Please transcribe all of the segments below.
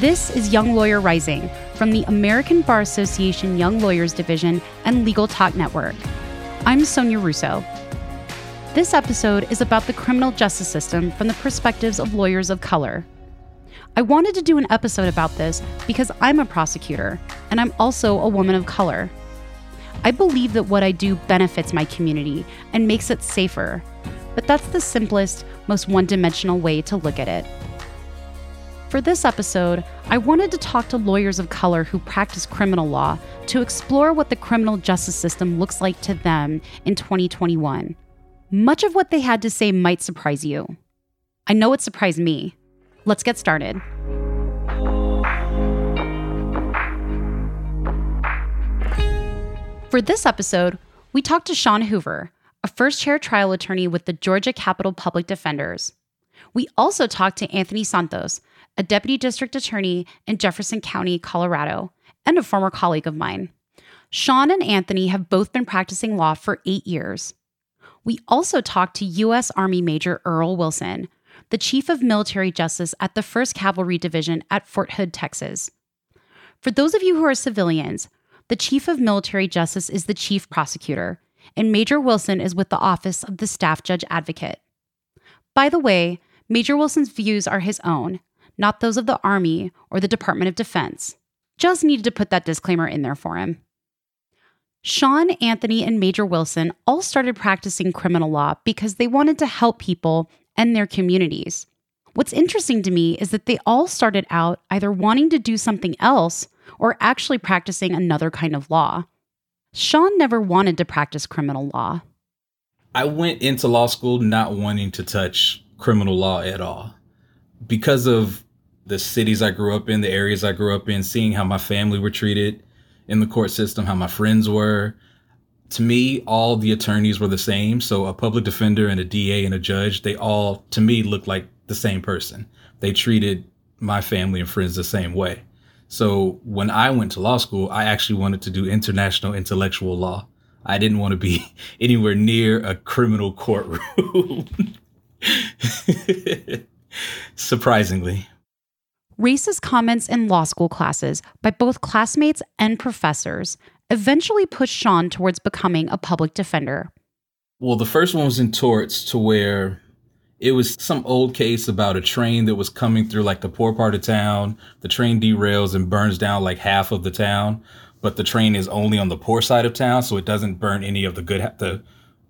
This is Young Lawyer Rising from the American Bar Association Young Lawyers Division and Legal Talk Network. I'm Sonia Russo. This episode is about the criminal justice system from the perspectives of lawyers of color. I wanted to do an episode about this because I'm a prosecutor and I'm also a woman of color. I believe that what I do benefits my community and makes it safer, but that's the simplest, most one dimensional way to look at it. For this episode, I wanted to talk to lawyers of color who practice criminal law to explore what the criminal justice system looks like to them in 2021. Much of what they had to say might surprise you. I know it surprised me. Let's get started. For this episode, we talked to Shawn Hoover, a first chair trial attorney with the Georgia Capital Public Defenders. We also talked to Anthony Santos, a deputy district attorney in Jefferson County, Colorado, and a former colleague of mine. Shawn and Anthony have both been practicing law for eight years. We also talked to U.S. Army Major Earl Wilson, the Chief of Military Justice at the 1st Cavalry Division at Fort Hood, Texas. For those of you who are civilians, the Chief of Military Justice is the Chief Prosecutor, and Major Wilson is with the Office of the Staff Judge Advocate. By the way, Major Wilson's views are his own, not those of the Army or the Department of Defense. Just needed to put that disclaimer in there for him. Shawn, Anthony, and Major Wilson all started practicing criminal law because they wanted to help people and their communities. What's interesting to me is that they all started out either wanting to do something else or actually practicing another kind of law. Shawn never wanted to practice criminal law. I went into law school not wanting to touch criminal law at all because of the cities I grew up in, the areas I grew up in, seeing how my family were treated in the court system, how my friends were. To me, all the attorneys were the same. So a public defender and a DA and a judge, they all, to me, looked like the same person. They treated my family and friends the same way. So when I went to law school, I actually wanted to do international intellectual law. I didn't want to be anywhere near a criminal courtroom. Surprisingly. Racist comments in law school classes by both classmates and professors eventually pushed Shawn towards becoming a public defender. Well, the first one was in torts to where it was some old case about a train that was coming through like the poor part of town. The train derails and burns down like half of the town, but the train is only on the poor side of town, so it doesn't burn any of the good, the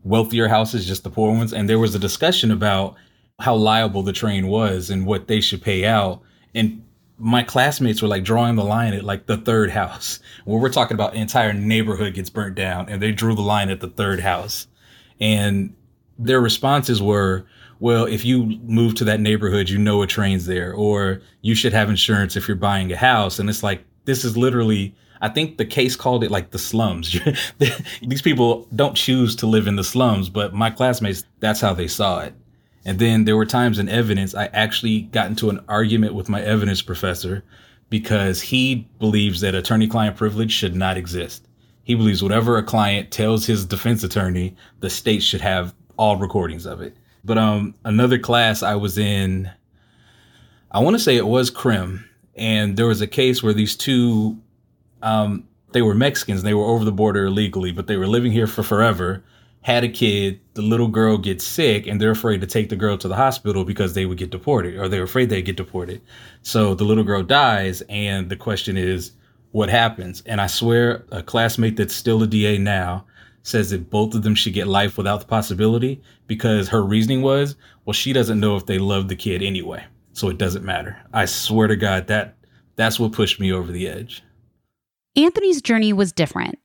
wealthier houses, just the poor ones. And there was a discussion about how liable the train was and what they should pay out. And my classmates were like drawing the line at like the third house, where we're talking about entire neighborhood gets burnt down, and they drew the line at the third house. And their responses were, well, if you move to that neighborhood, you know a train's there, or you should have insurance if you're buying a house. And it's like, this is literally, I think the case called it like the slums. These people don't choose to live in the slums, but my classmates, that's how they saw it. And then there were times in evidence, I actually got into an argument with my evidence professor because he believes that attorney client privilege should not exist. He believes whatever a client tells his defense attorney, the state should have all recordings of it. But um, another class I was in, I want to say it was crim, and there was a case where these two, um, they were Mexicans. They were over the border illegally, but they were living here for forever. Had a kid. The little girl gets sick, and they're afraid to take the girl to the hospital because they would get deported, or they're afraid they'd get deported. So the little girl dies, and the question is, what happens? And I swear, a classmate that's still a DA now says that both of them should get life without the possibility because her reasoning was, well, she doesn't know if they love the kid anyway, so it doesn't matter. I swear to God, that that's what pushed me over the edge. Anthony's journey was different.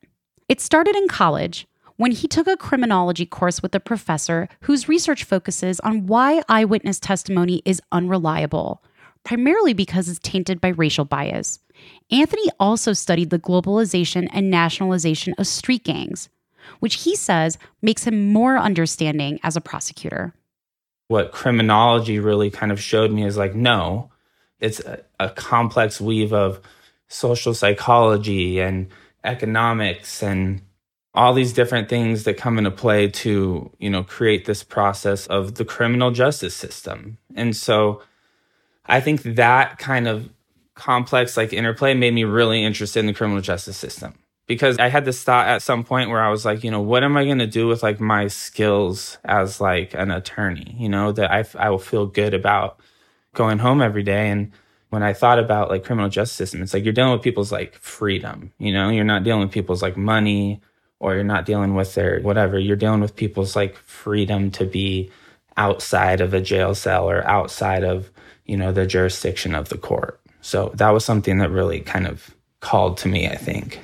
It started in college when he took a criminology course with a professor whose research focuses on why eyewitness testimony is unreliable, primarily because it's tainted by racial bias. Anthony also studied the globalization and nationalization of street gangs, which he says makes him more understanding as a prosecutor. What criminology really kind of showed me is like, no, it's a, a complex weave of social psychology and economics and all these different things that come into play to, you know, create this process of the criminal justice system. And so I think that kind of complex like interplay made me really interested in the criminal justice system because I had this thought at some point where I was like, you know, what am I going to do with like my skills as like an attorney, you know, that I, I will feel good about going home every day. And when I thought about like criminal justice system, it's like you're dealing with people's like freedom, you know, you're not dealing with people's like money or you're not dealing with their whatever. You're dealing with people's like freedom to be outside of a jail cell or outside of, you know, the jurisdiction of the court. So that was something that really kind of called to me, I think.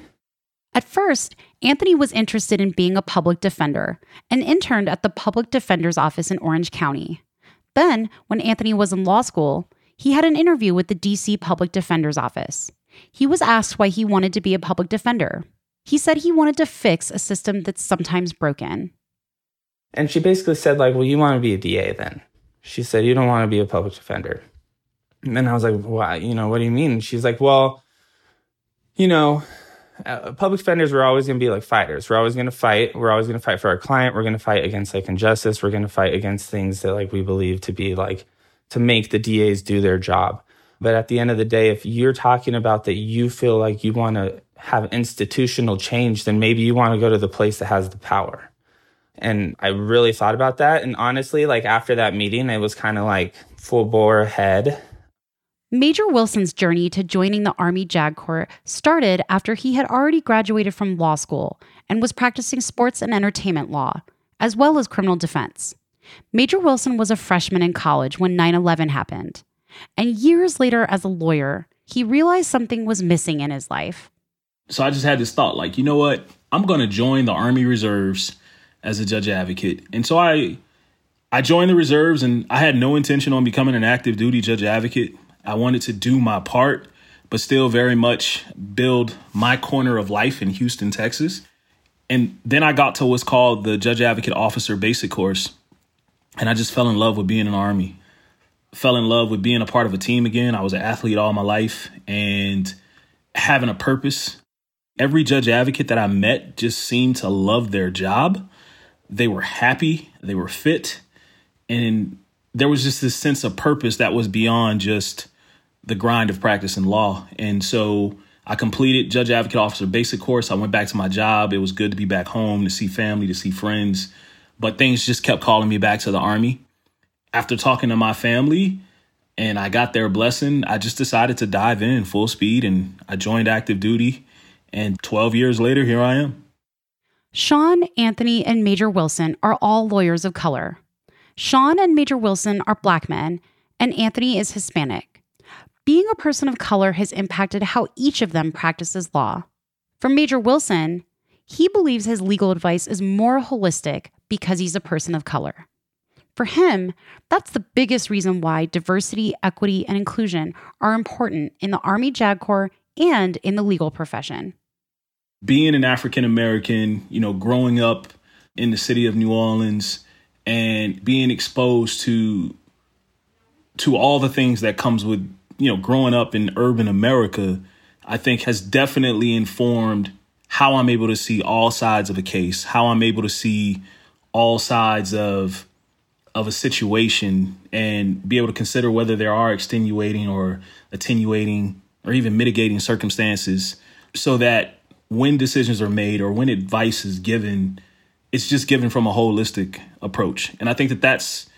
At first, Anthony was interested in being a public defender and interned at the public defender's office in Orange County. Then, when Anthony was in law school, he had an interview with the DC Public Defender's Office. He was asked why he wanted to be a public defender. He said he wanted to fix a system that's sometimes broken. And she basically said, like, well, you want to be a DA then. She said, you don't want to be a public defender. And then I was like, why? You know, what do you mean? She's like, well, you know, uh, public defenders we're always going to be like fighters we're always going to fight we're always going to fight for our client we're going to fight against like injustice we're going to fight against things that like we believe to be like to make the das do their job but at the end of the day if you're talking about that you feel like you want to have institutional change then maybe you want to go to the place that has the power and i really thought about that and honestly like after that meeting it was kind of like full bore ahead Major Wilson's journey to joining the Army JAG Corps started after he had already graduated from law school and was practicing sports and entertainment law, as well as criminal defense. Major Wilson was a freshman in college when 9 11 happened. And years later, as a lawyer, he realized something was missing in his life. So I just had this thought like, you know what? I'm going to join the Army Reserves as a judge advocate. And so I I joined the reserves and I had no intention on becoming an active duty judge advocate. I wanted to do my part, but still very much build my corner of life in Houston, Texas. And then I got to what's called the Judge Advocate Officer Basic Course. And I just fell in love with being an Army. Fell in love with being a part of a team again. I was an athlete all my life and having a purpose. Every judge advocate that I met just seemed to love their job. They were happy, they were fit, and there was just this sense of purpose that was beyond just the grind of practice practicing law. And so I completed Judge Advocate Officer basic course. I went back to my job. It was good to be back home, to see family, to see friends. But things just kept calling me back to the Army. After talking to my family and I got their blessing, I just decided to dive in full speed and I joined active duty. And 12 years later, here I am. Shawn, Anthony, and Major Wilson are all lawyers of color. Shawn and Major Wilson are black men, and Anthony is Hispanic being a person of color has impacted how each of them practices law. For Major Wilson, he believes his legal advice is more holistic because he's a person of color. For him, that's the biggest reason why diversity, equity, and inclusion are important in the Army JAG Corps and in the legal profession. Being an African American, you know, growing up in the city of New Orleans and being exposed to to all the things that comes with you know, growing up in urban America, I think has definitely informed how I'm able to see all sides of a case, how I'm able to see all sides of of a situation and be able to consider whether there are extenuating or attenuating or even mitigating circumstances so that when decisions are made or when advice is given it's just given from a holistic approach and i think that that's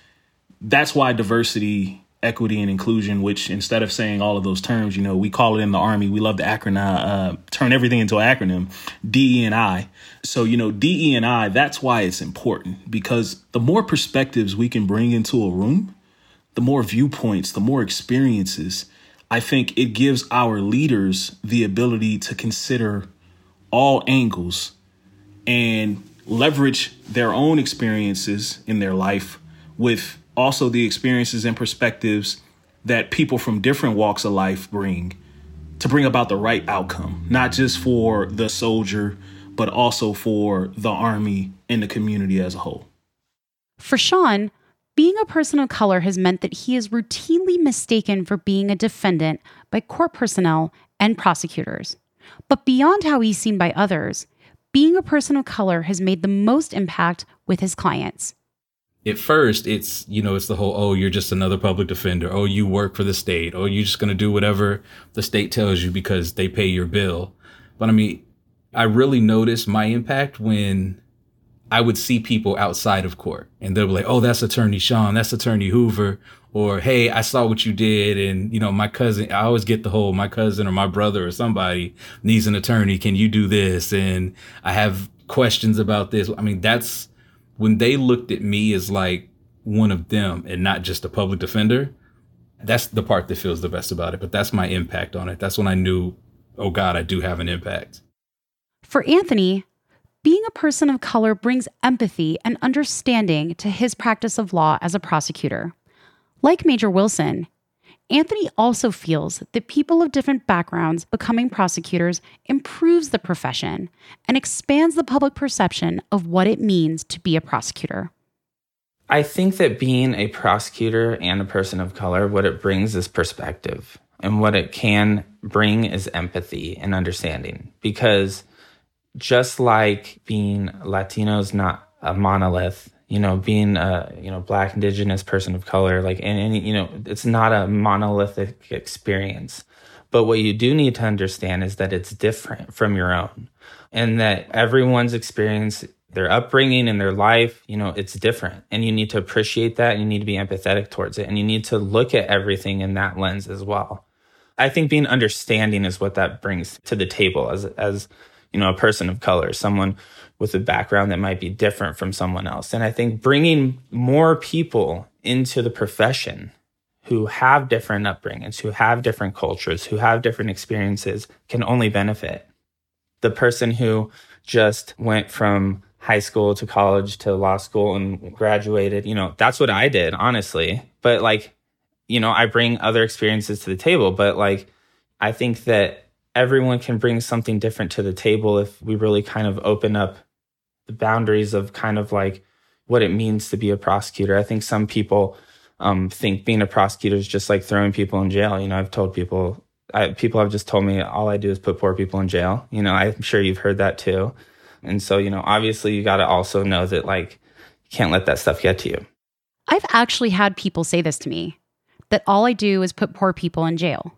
that's why diversity equity and inclusion, which instead of saying all of those terms, you know, we call it in the Army, we love to acronym, uh, turn everything into an acronym, DE and I. So, you know, DE and I, that's why it's important because the more perspectives we can bring into a room, the more viewpoints, the more experiences, I think it gives our leaders the ability to consider all angles and leverage their own experiences in their life with also the experiences and perspectives that people from different walks of life bring to bring about the right outcome, not just for the soldier, but also for the army and the community as a whole. For Shawn, being a person of color has meant that he is routinely mistaken for being a defendant by court personnel and prosecutors. But beyond how he's seen by others, being a person of color has made the most impact with his clients. At first it's you know it's the whole oh you're just another public defender. Oh you work for the state. Oh you're just going to do whatever the state tells you because they pay your bill. But i mean i really noticed my impact when i would see people outside of court and they'll be like oh that's attorney shawn that's attorney hoover or hey i saw what you did and you know my cousin i always get the whole my cousin or my brother or somebody needs an attorney can you do this and i have questions about this i mean that's when they looked at me as like one of them and not just a public defender, that's the part that feels the best about it. But that's my impact on it. That's when I knew, oh God, I do have an impact. For Anthony, being a person of color brings empathy and understanding to his practice of law as a prosecutor. Like Major Wilson, Anthony also feels that people of different backgrounds becoming prosecutors improves the profession and expands the public perception of what it means to be a prosecutor. I think that being a prosecutor and a person of color, what it brings is perspective. And what it can bring is empathy and understanding. Because just like being Latino is not a monolith, you know, being a you know black indigenous person of color, like and, and you know, it's not a monolithic experience. But what you do need to understand is that it's different from your own, and that everyone's experience, their upbringing and their life, you know, it's different, and you need to appreciate that, and you need to be empathetic towards it, and you need to look at everything in that lens as well. I think being understanding is what that brings to the table as as you know a person of color, someone with a background that might be different from someone else. And I think bringing more people into the profession who have different upbringings, who have different cultures, who have different experiences can only benefit. The person who just went from high school to college to law school and graduated, you know, that's what I did, honestly. But like, you know, I bring other experiences to the table, but like, I think that everyone can bring something different to the table if we really kind of open up the boundaries of kind of like what it means to be a prosecutor. I think some people um, think being a prosecutor is just like throwing people in jail. You know, I've told people, I, people have just told me all I do is put poor people in jail. You know, I'm sure you've heard that too. And so, you know, obviously you got to also know that like you can't let that stuff get to you. I've actually had people say this to me that all I do is put poor people in jail.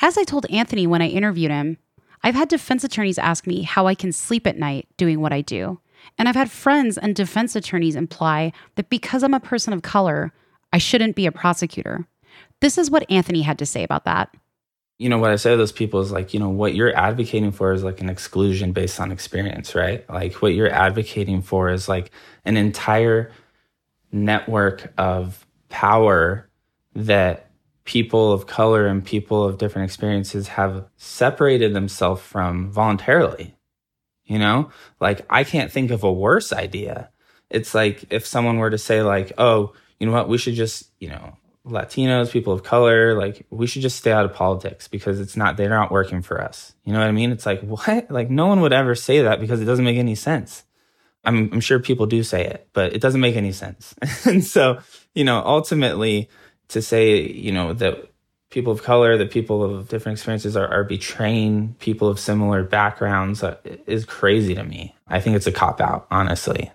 As I told Anthony when I interviewed him, I've had defense attorneys ask me how I can sleep at night doing what I do. And I've had friends and defense attorneys imply that because I'm a person of color, I shouldn't be a prosecutor. This is what Anthony had to say about that. You know, what I say to those people is like, you know, what you're advocating for is like an exclusion based on experience, right? Like, what you're advocating for is like an entire network of power that people of color and people of different experiences have separated themselves from voluntarily. You know, like I can't think of a worse idea. It's like if someone were to say, like, oh, you know what, we should just, you know, Latinos, people of color, like we should just stay out of politics because it's not, they're not working for us. You know what I mean? It's like, what? Like no one would ever say that because it doesn't make any sense. I'm, I'm sure people do say it, but it doesn't make any sense. and so, you know, ultimately to say, you know, that people of color, the people of different experiences are, are betraying people of similar backgrounds uh, is crazy to me. I think it's a cop out, honestly.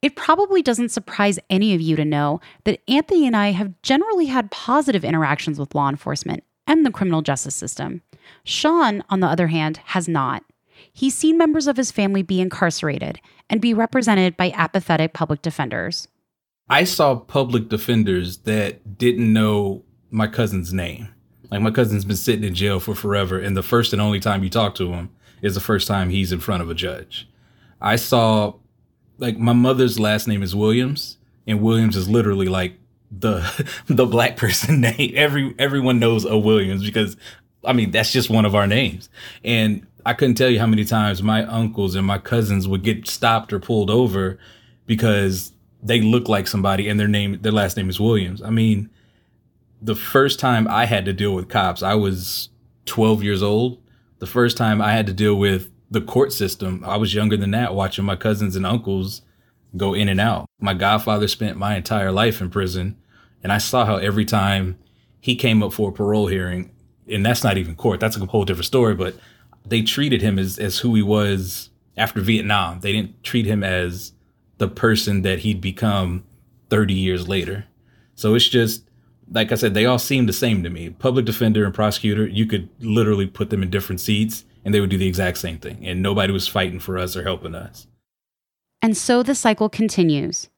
It probably doesn't surprise any of you to know that Anthony and I have generally had positive interactions with law enforcement and the criminal justice system. Shawn, on the other hand, has not. He's seen members of his family be incarcerated and be represented by apathetic public defenders. I saw public defenders that didn't know my cousin's name. Like my cousin's been sitting in jail for forever, and the first and only time you talk to him is the first time he's in front of a judge. I saw, like, my mother's last name is Williams, and Williams is literally like the the black person name. Every everyone knows a Williams because, I mean, that's just one of our names. And I couldn't tell you how many times my uncles and my cousins would get stopped or pulled over because they look like somebody and their name, their last name is Williams. I mean the first time I had to deal with cops, I was 12 years old. The first time I had to deal with the court system, I was younger than that, watching my cousins and uncles go in and out. My godfather spent my entire life in prison, and I saw how every time he came up for a parole hearing, and that's not even court, that's a whole different story, but they treated him as, as who he was after Vietnam. They didn't treat him as the person that he'd become 30 years later. So it's just like I said, they all seem the same to me. Public defender and prosecutor, you could literally put them in different seats and they would do the exact same thing. And nobody was fighting for us or helping us. And so the cycle continues.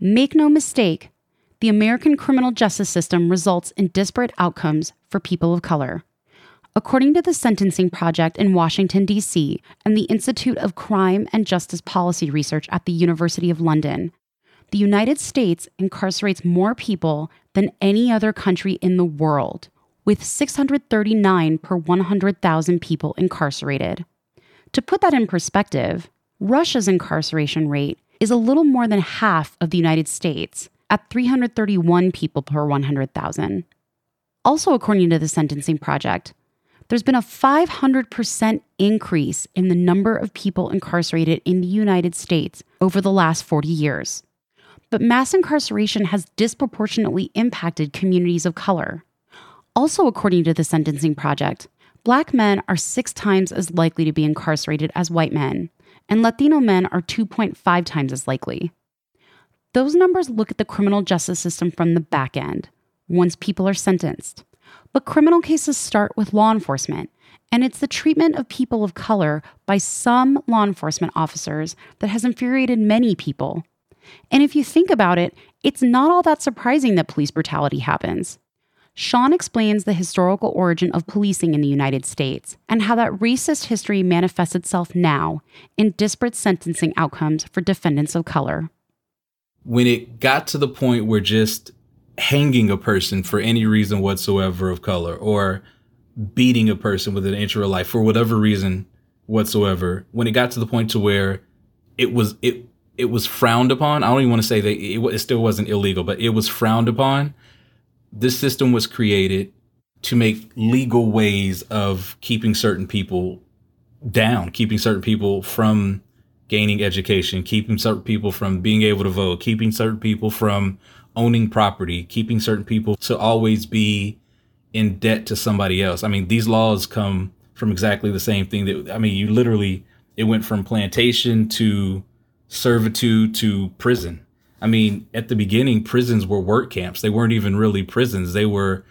Make no mistake, the American criminal justice system results in disparate outcomes for people of color. According to the Sentencing Project in Washington, D.C., and the Institute of Crime and Justice Policy Research at the University of London, the United States incarcerates more people than any other country in the world, with 639 per 100,000 people incarcerated. To put that in perspective, Russia's incarceration rate is a little more than half of the United States at 331 people per 100,000. Also, according to the Sentencing Project, there's been a 500% increase in the number of people incarcerated in the United States over the last 40 years. But mass incarceration has disproportionately impacted communities of color. Also, according to the Sentencing Project, black men are six times as likely to be incarcerated as white men, and Latino men are 2.5 times as likely. Those numbers look at the criminal justice system from the back end, once people are sentenced. But criminal cases start with law enforcement, and it's the treatment of people of color by some law enforcement officers that has infuriated many people. And if you think about it, it's not all that surprising that police brutality happens. Shawn explains the historical origin of policing in the United States and how that racist history manifests itself now in disparate sentencing outcomes for defendants of color. When it got to the point where just hanging a person for any reason whatsoever of color or beating a person with an inch of life for whatever reason whatsoever, when it got to the point to where it was it it was frowned upon. I don't even want to say that it, it still wasn't illegal, but it was frowned upon this system was created to make legal ways of keeping certain people down, keeping certain people from gaining education, keeping certain people from being able to vote, keeping certain people from owning property, keeping certain people to always be in debt to somebody else. I mean, these laws come from exactly the same thing that I mean, you literally it went from plantation to servitude to prison. I mean, at the beginning, prisons were work camps. They weren't even really prisons. They were,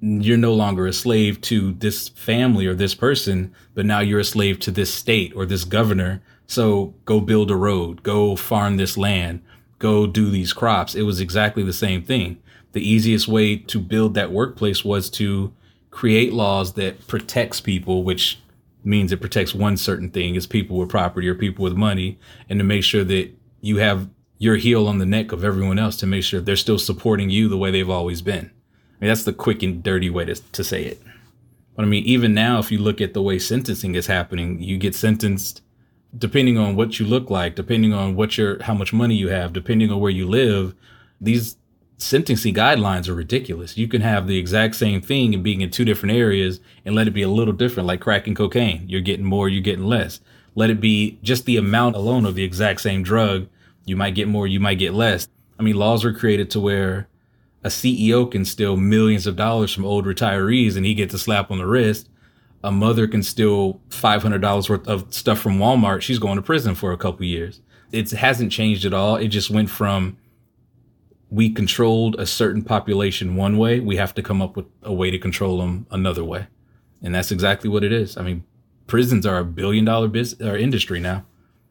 you're no longer a slave to this family or this person, but now you're a slave to this state or this governor. So go build a road, go farm this land, go do these crops. It was exactly the same thing. The easiest way to build that workplace was to create laws that protects people, which means it protects one certain thing is people with property or people with money and to make sure that you have your heel on the neck of everyone else to make sure they're still supporting you the way they've always been. I mean, that's the quick and dirty way to, to say it. But I mean, even now, if you look at the way sentencing is happening, you get sentenced depending on what you look like, depending on what your, how much money you have, depending on where you live. These sentencing guidelines are ridiculous. You can have the exact same thing and being in two different areas and let it be a little different, like crack and cocaine. You're getting more, you're getting less. Let it be just the amount alone of the exact same drug you might get more, you might get less. I mean, laws were created to where a CEO can steal millions of dollars from old retirees and he gets a slap on the wrist. A mother can steal $500 worth of stuff from Walmart. She's going to prison for a couple years. It hasn't changed at all. It just went from we controlled a certain population one way. We have to come up with a way to control them another way. And that's exactly what it is. I mean, prisons are a billion dollar business or uh, industry now.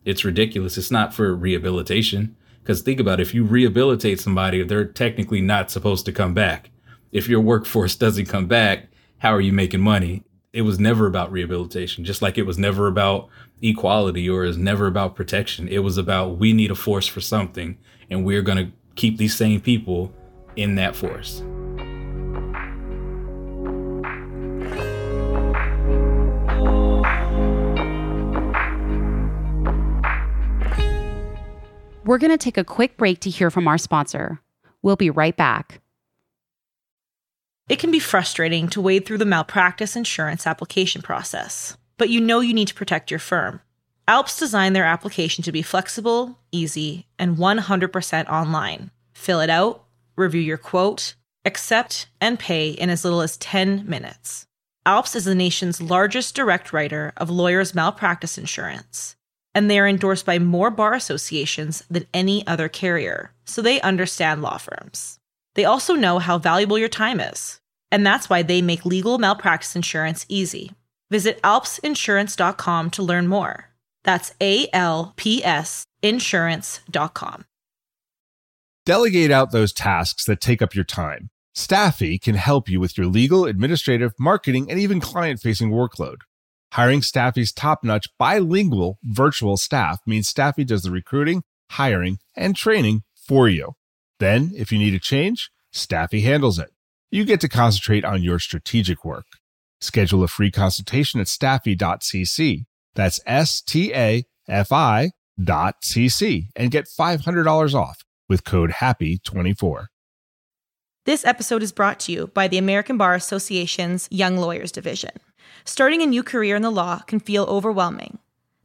It's ridiculous. It's not for rehabilitation. Because think about it, if you rehabilitate somebody, they're technically not supposed to come back. If your workforce doesn't come back, how are you making money? It was never about rehabilitation, just like it was never about equality or is never about protection. It was about we need a force for something, and we're going to keep these same people in that force. We're going to take a quick break to hear from our sponsor. We'll be right back. It can be frustrating to wade through the malpractice insurance application process, but you know you need to protect your firm. ALPS designed their application to be flexible, easy, and 100% online. Fill it out, review your quote, accept, and pay in as little as 10 minutes. ALPS is the nation's largest direct writer of lawyers' malpractice insurance and they are endorsed by more bar associations than any other carrier. so they understand law firms. They also know how valuable your time is, and that's why they make legal malpractice insurance easy. Visit alpsinsurance.com to learn more. That's A L P S insurance.com. Delegate out those tasks that take up your time. Staffy can help you with your legal, administrative, marketing, and even client facing workload. Hiring Staffy's top notch bilingual virtual staff means Staffy does the recruiting, hiring, and training for you. Then, if you need a change, Staffy handles it. You get to concentrate on your strategic work. Schedule a free consultation at staffy.cc. That's S T A F I dot cc and get $500 off with code HAPPY24. This episode is brought to you by the American Bar Association's Young Lawyers Division. Starting a new career in the law can feel overwhelming.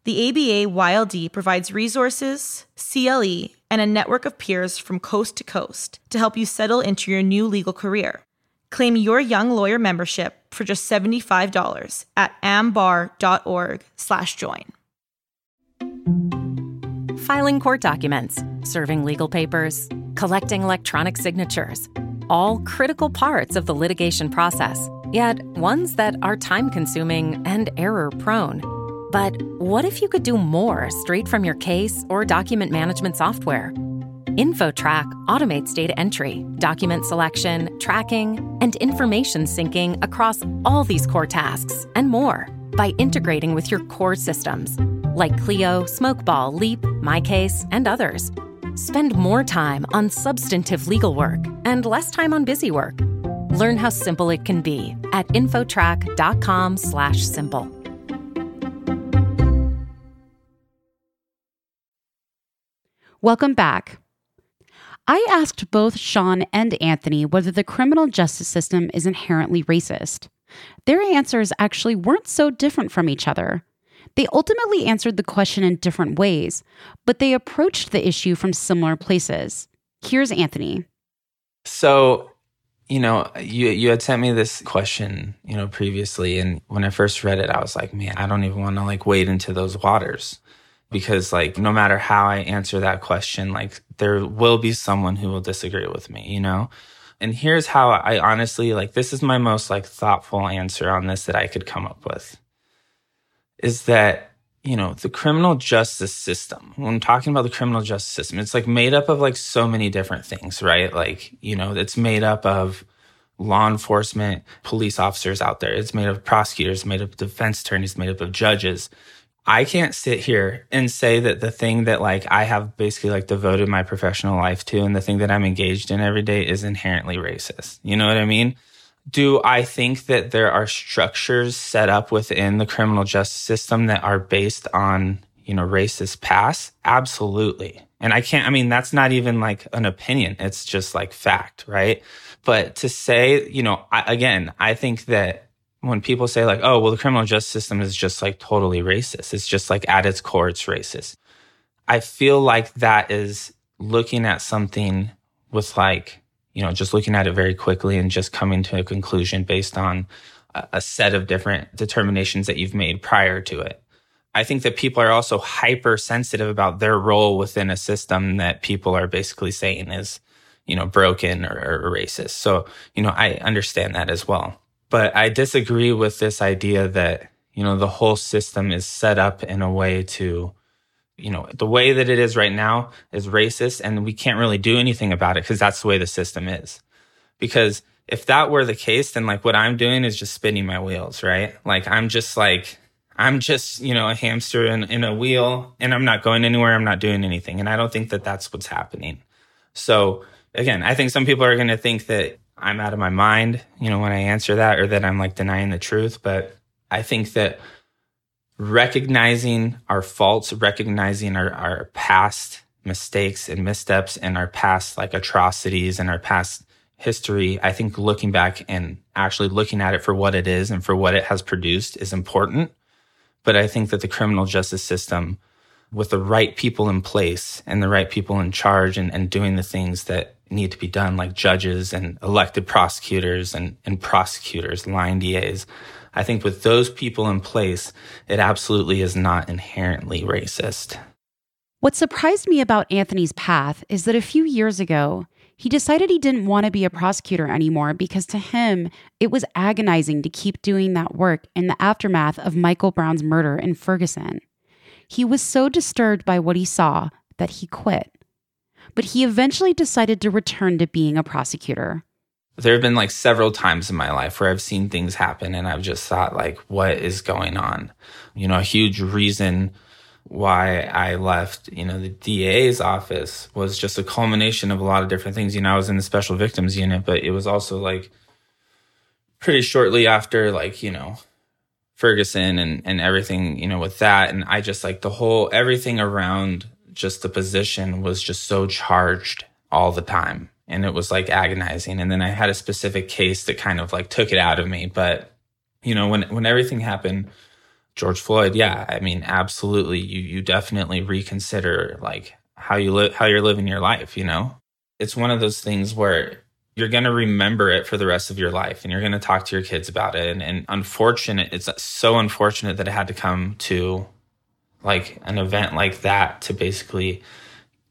The ABA YLD provides resources, CLE, and a network of peers from coast to coast to help you settle into your new legal career. Claim your young lawyer membership for just $75 at ambar.org/join. Filing court documents, serving legal papers, collecting electronic signatures, all critical parts of the litigation process, yet ones that are time-consuming and error-prone. But what if you could do more straight from your case or document management software? InfoTrack automates data entry, document selection, tracking, and information syncing across all these core tasks and more by integrating with your core systems like Clio, Smokeball, Leap, MyCase, and others. Spend more time on substantive legal work and less time on busy work. Learn how simple it can be at infotrack.com/simple. Welcome back. I asked both Shawn and Anthony whether the criminal justice system is inherently racist. Their answers actually weren't so different from each other. They ultimately answered the question in different ways, but they approached the issue from similar places. Here's Anthony. So, you know, you you had sent me this question, you know, previously, and when I first read it, I was like, man, I don't even want to like wade into those waters because like no matter how I answer that question, like there will be someone who will disagree with me, you know? And here's how I honestly like this is my most like thoughtful answer on this that I could come up with. Is that, you know, the criminal justice system, when I'm talking about the criminal justice system, it's like made up of like so many different things, right? Like, you know, it's made up of law enforcement, police officers out there. It's made up of prosecutors, made up of defense attorneys, made up of judges, I can't sit here and say that the thing that like I have basically like devoted my professional life to and the thing that I'm engaged in every day is inherently racist. You know what I mean? Do I think that there are structures set up within the criminal justice system that are based on, you know, racist past? Absolutely. And I can't, I mean, that's not even like an opinion. It's just like fact, right? But to say, you know, I, again, I think that when people say like, oh, well, the criminal justice system is just like totally racist. It's just like at its core, it's racist. I feel like that is looking at something with like, you know, just looking at it very quickly and just coming to a conclusion based on a, a set of different determinations that you've made prior to it. I think that people are also hypersensitive about their role within a system that people are basically saying is, you know, broken or, or racist. So, you know, I understand that as well. But I disagree with this idea that, you know, the whole system is set up in a way to, you know, the way that it is right now is racist and we can't really do anything about it because that's the way the system is. Because if that were the case, then like what I'm doing is just spinning my wheels, right? Like I'm just like, I'm just, you know, a hamster in, in a wheel and I'm not going anywhere. I'm not doing anything. And I don't think that that's what's happening. So again, I think some people are going to think that I'm out of my mind, you know, when I answer that or that I'm like denying the truth. But I think that recognizing our faults, recognizing our, our past mistakes and missteps and our past like atrocities and our past history, I think looking back and actually looking at it for what it is and for what it has produced is important. But I think that the criminal justice system, with the right people in place and the right people in charge and, and doing the things that need to be done, like judges and elected prosecutors and, and prosecutors, line DAs. I think with those people in place, it absolutely is not inherently racist. What surprised me about Anthony's path is that a few years ago, he decided he didn't want to be a prosecutor anymore because to him, it was agonizing to keep doing that work in the aftermath of Michael Brown's murder in Ferguson. He was so disturbed by what he saw that he quit. But he eventually decided to return to being a prosecutor. There have been like several times in my life where I've seen things happen and I've just thought, like, what is going on? You know, a huge reason why I left, you know, the DA's office was just a culmination of a lot of different things. You know, I was in the special victims unit, but it was also like pretty shortly after, like, you know, Ferguson and, and everything, you know, with that. And I just like the whole, everything around just the position was just so charged all the time and it was like agonizing. And then I had a specific case that kind of like took it out of me. But you know, when when everything happened, George Floyd, yeah, I mean, absolutely, you you definitely reconsider like how you live, how you're living your life. You know, it's one of those things where you're going to remember it for the rest of your life and you're going to talk to your kids about it and, and unfortunate it's so unfortunate that it had to come to like an event like that to basically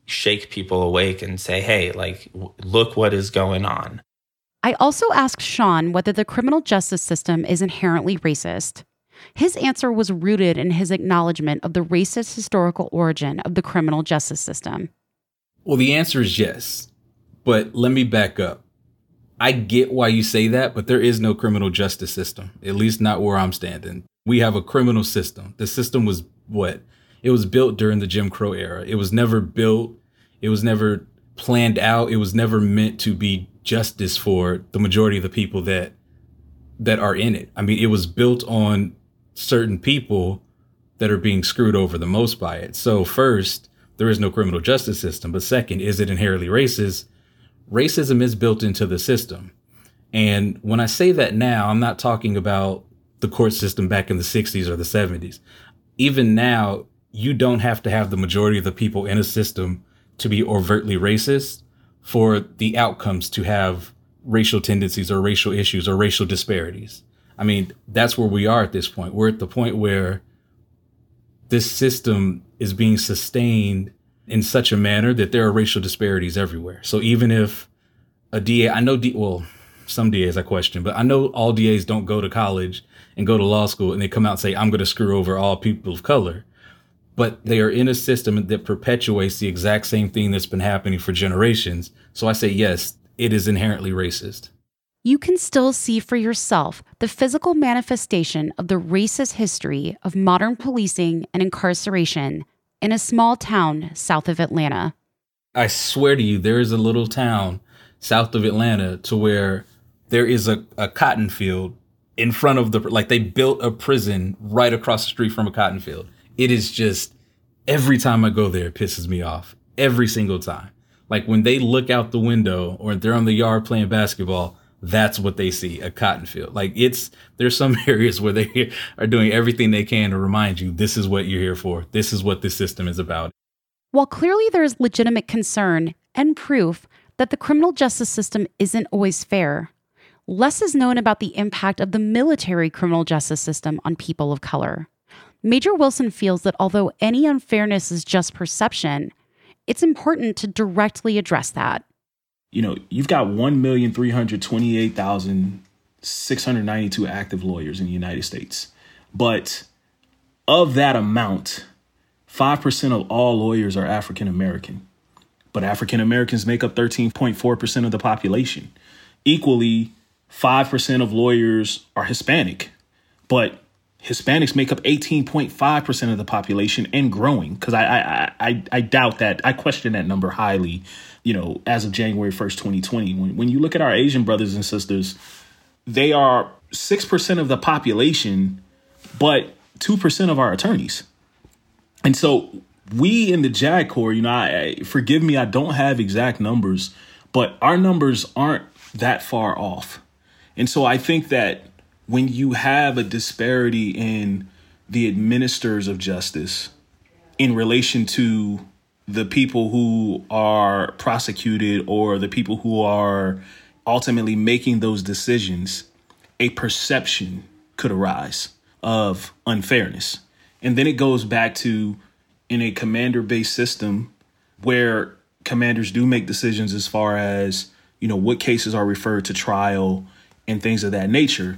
shake people awake and say, hey, like, w- look what is going on. I also asked Shawn whether the criminal justice system is inherently racist. His answer was rooted in his acknowledgement of the racist historical origin of the criminal justice system. Well, the answer is yes. But let me back up. I get why you say that, but there is no criminal justice system, at least not where I'm standing. We have a criminal system. The system was what? It was built during the Jim Crow era. It was never built it was never planned out. It was never meant to be justice for the majority of the people that that are in it. I mean, it was built on certain people that are being screwed over the most by it. So first, there is no criminal justice system, but second, is it inherently racist? Racism is built into the system. And when I say that now, I'm not talking about the court system back in the 60s or the 70s. Even now, you don't have to have the majority of the people in a system to be overtly racist for the outcomes to have racial tendencies or racial issues or racial disparities. I mean, that's where we are at this point. We're at the point where this system is being sustained in such a manner that there are racial disparities everywhere. So even if a DA, I know, D, well, some DAs I question, but I know all DAs don't go to college and go to law school and they come out and say, I'm going to screw over all people of color but they are in a system that perpetuates the exact same thing that's been happening for generations. So I say, yes, it is inherently racist. You can still see for yourself the physical manifestation of the racist history of modern policing and incarceration in a small town south of Atlanta. I swear to you, there is a little town south of Atlanta to where there is a, a cotton field in front of the, like they built a prison right across the street from a cotton field it is just every time I go there, it pisses me off every single time. Like when they look out the window or they're on the yard playing basketball, that's what they see a cotton field. Like it's there's some areas where they are doing everything they can to remind you this is what you're here for. This is what this system is about. While clearly there is legitimate concern and proof that the criminal justice system isn't always fair, less is known about the impact of the military criminal justice system on people of color. Major Wilson feels that although any unfairness is just perception, it's important to directly address that. You know, you've got 1,328,692 active lawyers in the United States. But of that amount, 5% of all lawyers are African American. But African Americans make up 13.4% of the population. Equally, 5% of lawyers are Hispanic. But Hispanics make up 18.5% of the population and growing. Because I, I, I, I doubt that. I question that number highly, you know, as of January 1st, 2020. When, when you look at our Asian brothers and sisters, they are 6% of the population, but 2% of our attorneys. And so we in the JAG Corps, you know, I, forgive me, I don't have exact numbers, but our numbers aren't that far off. And so I think that when you have a disparity in the administrators of justice in relation to the people who are prosecuted or the people who are ultimately making those decisions, a perception could arise of unfairness. And then it goes back to in a commander based system where commanders do make decisions as far as, you know, what cases are referred to trial and things of that nature,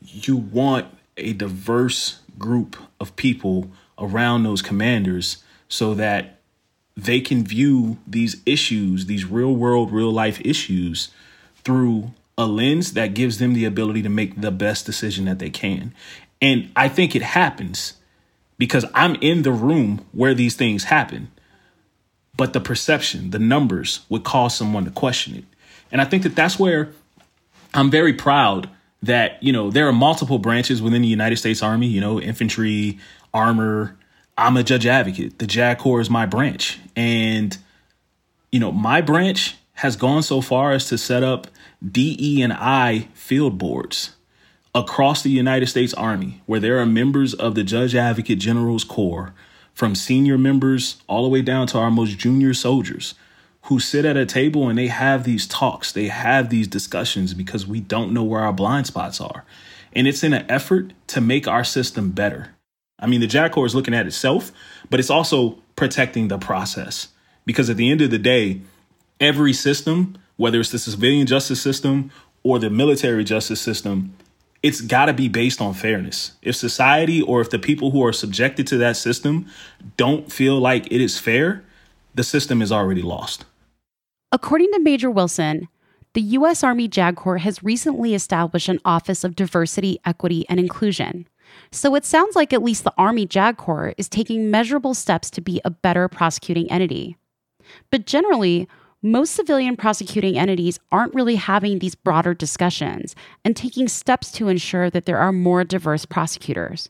you want a diverse group of people around those commanders so that they can view these issues, these real world, real life issues, through a lens that gives them the ability to make the best decision that they can. And I think it happens because I'm in the room where these things happen. But the perception, the numbers would cause someone to question it. And I think that that's where I'm very proud that, you know, there are multiple branches within the United States Army, you know, infantry, armor. I'm a judge advocate. The JAG Corps is my branch. And, you know, my branch has gone so far as to set up DE and I field boards across the United States Army where there are members of the Judge Advocate General's Corps, from senior members all the way down to our most junior soldiers, who sit at a table and they have these talks, they have these discussions because we don't know where our blind spots are. And it's in an effort to make our system better. I mean, the JAG Corps is looking at itself, but it's also protecting the process. Because at the end of the day, every system, whether it's the civilian justice system or the military justice system, it's got to be based on fairness. If society or if the people who are subjected to that system don't feel like it is fair, the system is already lost. According to Major Wilson, the U.S. Army JAG Corps has recently established an Office of Diversity, Equity, and Inclusion. So it sounds like at least the Army JAG Corps is taking measurable steps to be a better prosecuting entity. But generally, most civilian prosecuting entities aren't really having these broader discussions and taking steps to ensure that there are more diverse prosecutors.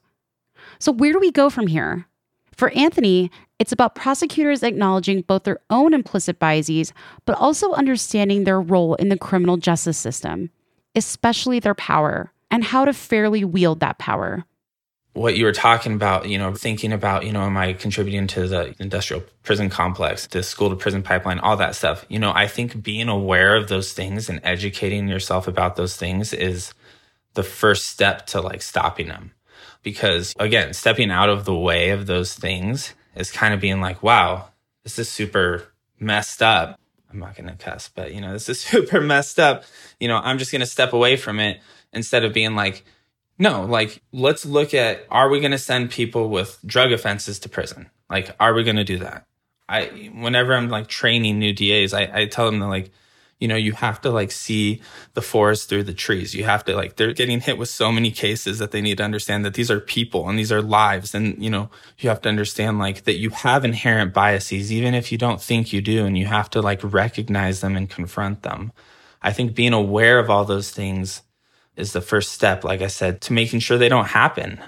So, where do we go from here? For Anthony, it's about prosecutors acknowledging both their own implicit biases, but also understanding their role in the criminal justice system, especially their power, and how to fairly wield that power what you were talking about, you know, thinking about, you know, am I contributing to the industrial prison complex, the school to prison pipeline, all that stuff. You know, I think being aware of those things and educating yourself about those things is the first step to like stopping them. Because again, stepping out of the way of those things is kind of being like, wow, this is super messed up. I'm not going to cuss, but you know, this is super messed up. You know, I'm just going to step away from it instead of being like, no, like let's look at are we going to send people with drug offenses to prison? Like, are we going to do that? I whenever I'm like training new DAs, I, I tell them that like, you know, you have to like see the forest through the trees. You have to like they're getting hit with so many cases that they need to understand that these are people and these are lives. And you know, you have to understand like that you have inherent biases, even if you don't think you do, and you have to like recognize them and confront them. I think being aware of all those things is the first step, like I said, to making sure they don't happen.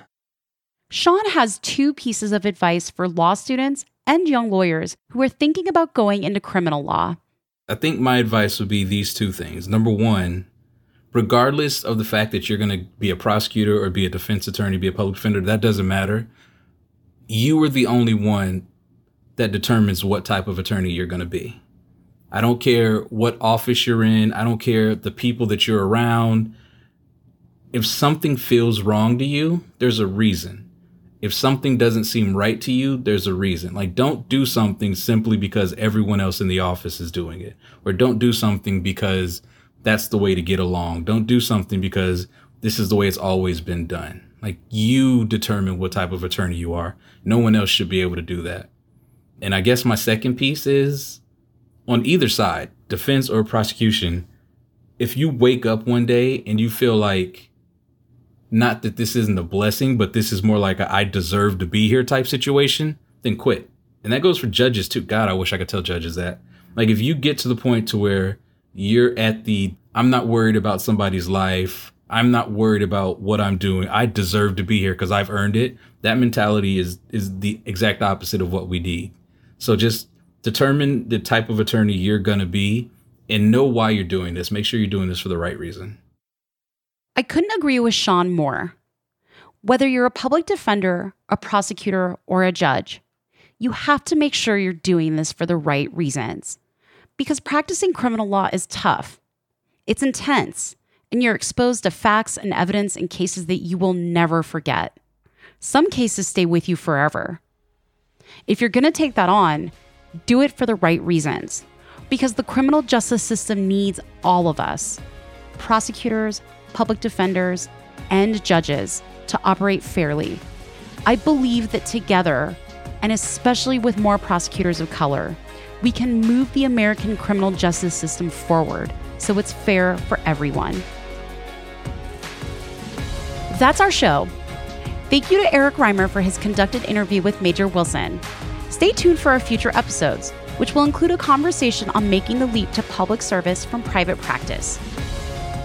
Shawn has two pieces of advice for law students and young lawyers who are thinking about going into criminal law. I think my advice would be these two things. Number one, regardless of the fact that you're going to be a prosecutor or be a defense attorney, be a public defender, that doesn't matter. You are the only one that determines what type of attorney you're going to be. I don't care what office you're in. I don't care the people that you're around if something feels wrong to you, there's a reason. If something doesn't seem right to you, there's a reason. Like, don't do something simply because everyone else in the office is doing it, or don't do something because that's the way to get along. Don't do something because this is the way it's always been done. Like, you determine what type of attorney you are. No one else should be able to do that. And I guess my second piece is on either side, defense or prosecution, if you wake up one day and you feel like not that this isn't a blessing, but this is more like a I deserve to be here type situation, then quit. And that goes for judges too. God, I wish I could tell judges that. Like if you get to the point to where you're at the I'm not worried about somebody's life. I'm not worried about what I'm doing. I deserve to be here because I've earned it. That mentality is is the exact opposite of what we need. So just determine the type of attorney you're going to be and know why you're doing this. Make sure you're doing this for the right reason. I couldn't agree with Shawn more. Whether you're a public defender, a prosecutor, or a judge, you have to make sure you're doing this for the right reasons. Because practicing criminal law is tough, it's intense, and you're exposed to facts and evidence in cases that you will never forget. Some cases stay with you forever. If you're going to take that on, do it for the right reasons. Because the criminal justice system needs all of us prosecutors, public defenders, and judges to operate fairly. I believe that together, and especially with more prosecutors of color, we can move the American criminal justice system forward so it's fair for everyone. That's our show. Thank you to Eric Reimer for his conducted interview with Major Wilson. Stay tuned for our future episodes, which will include a conversation on making the leap to public service from private practice.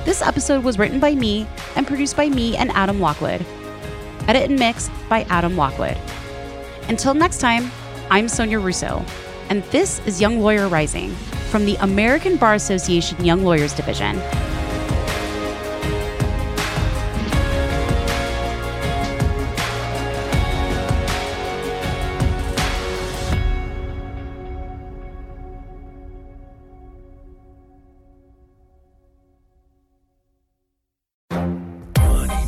This episode was written by me and produced by me and Adam Lockwood. Edit and mix by Adam Lockwood. Until next time, I'm Sonia Russo, and this is Young Lawyer Rising from the American Bar Association Young Lawyers Division.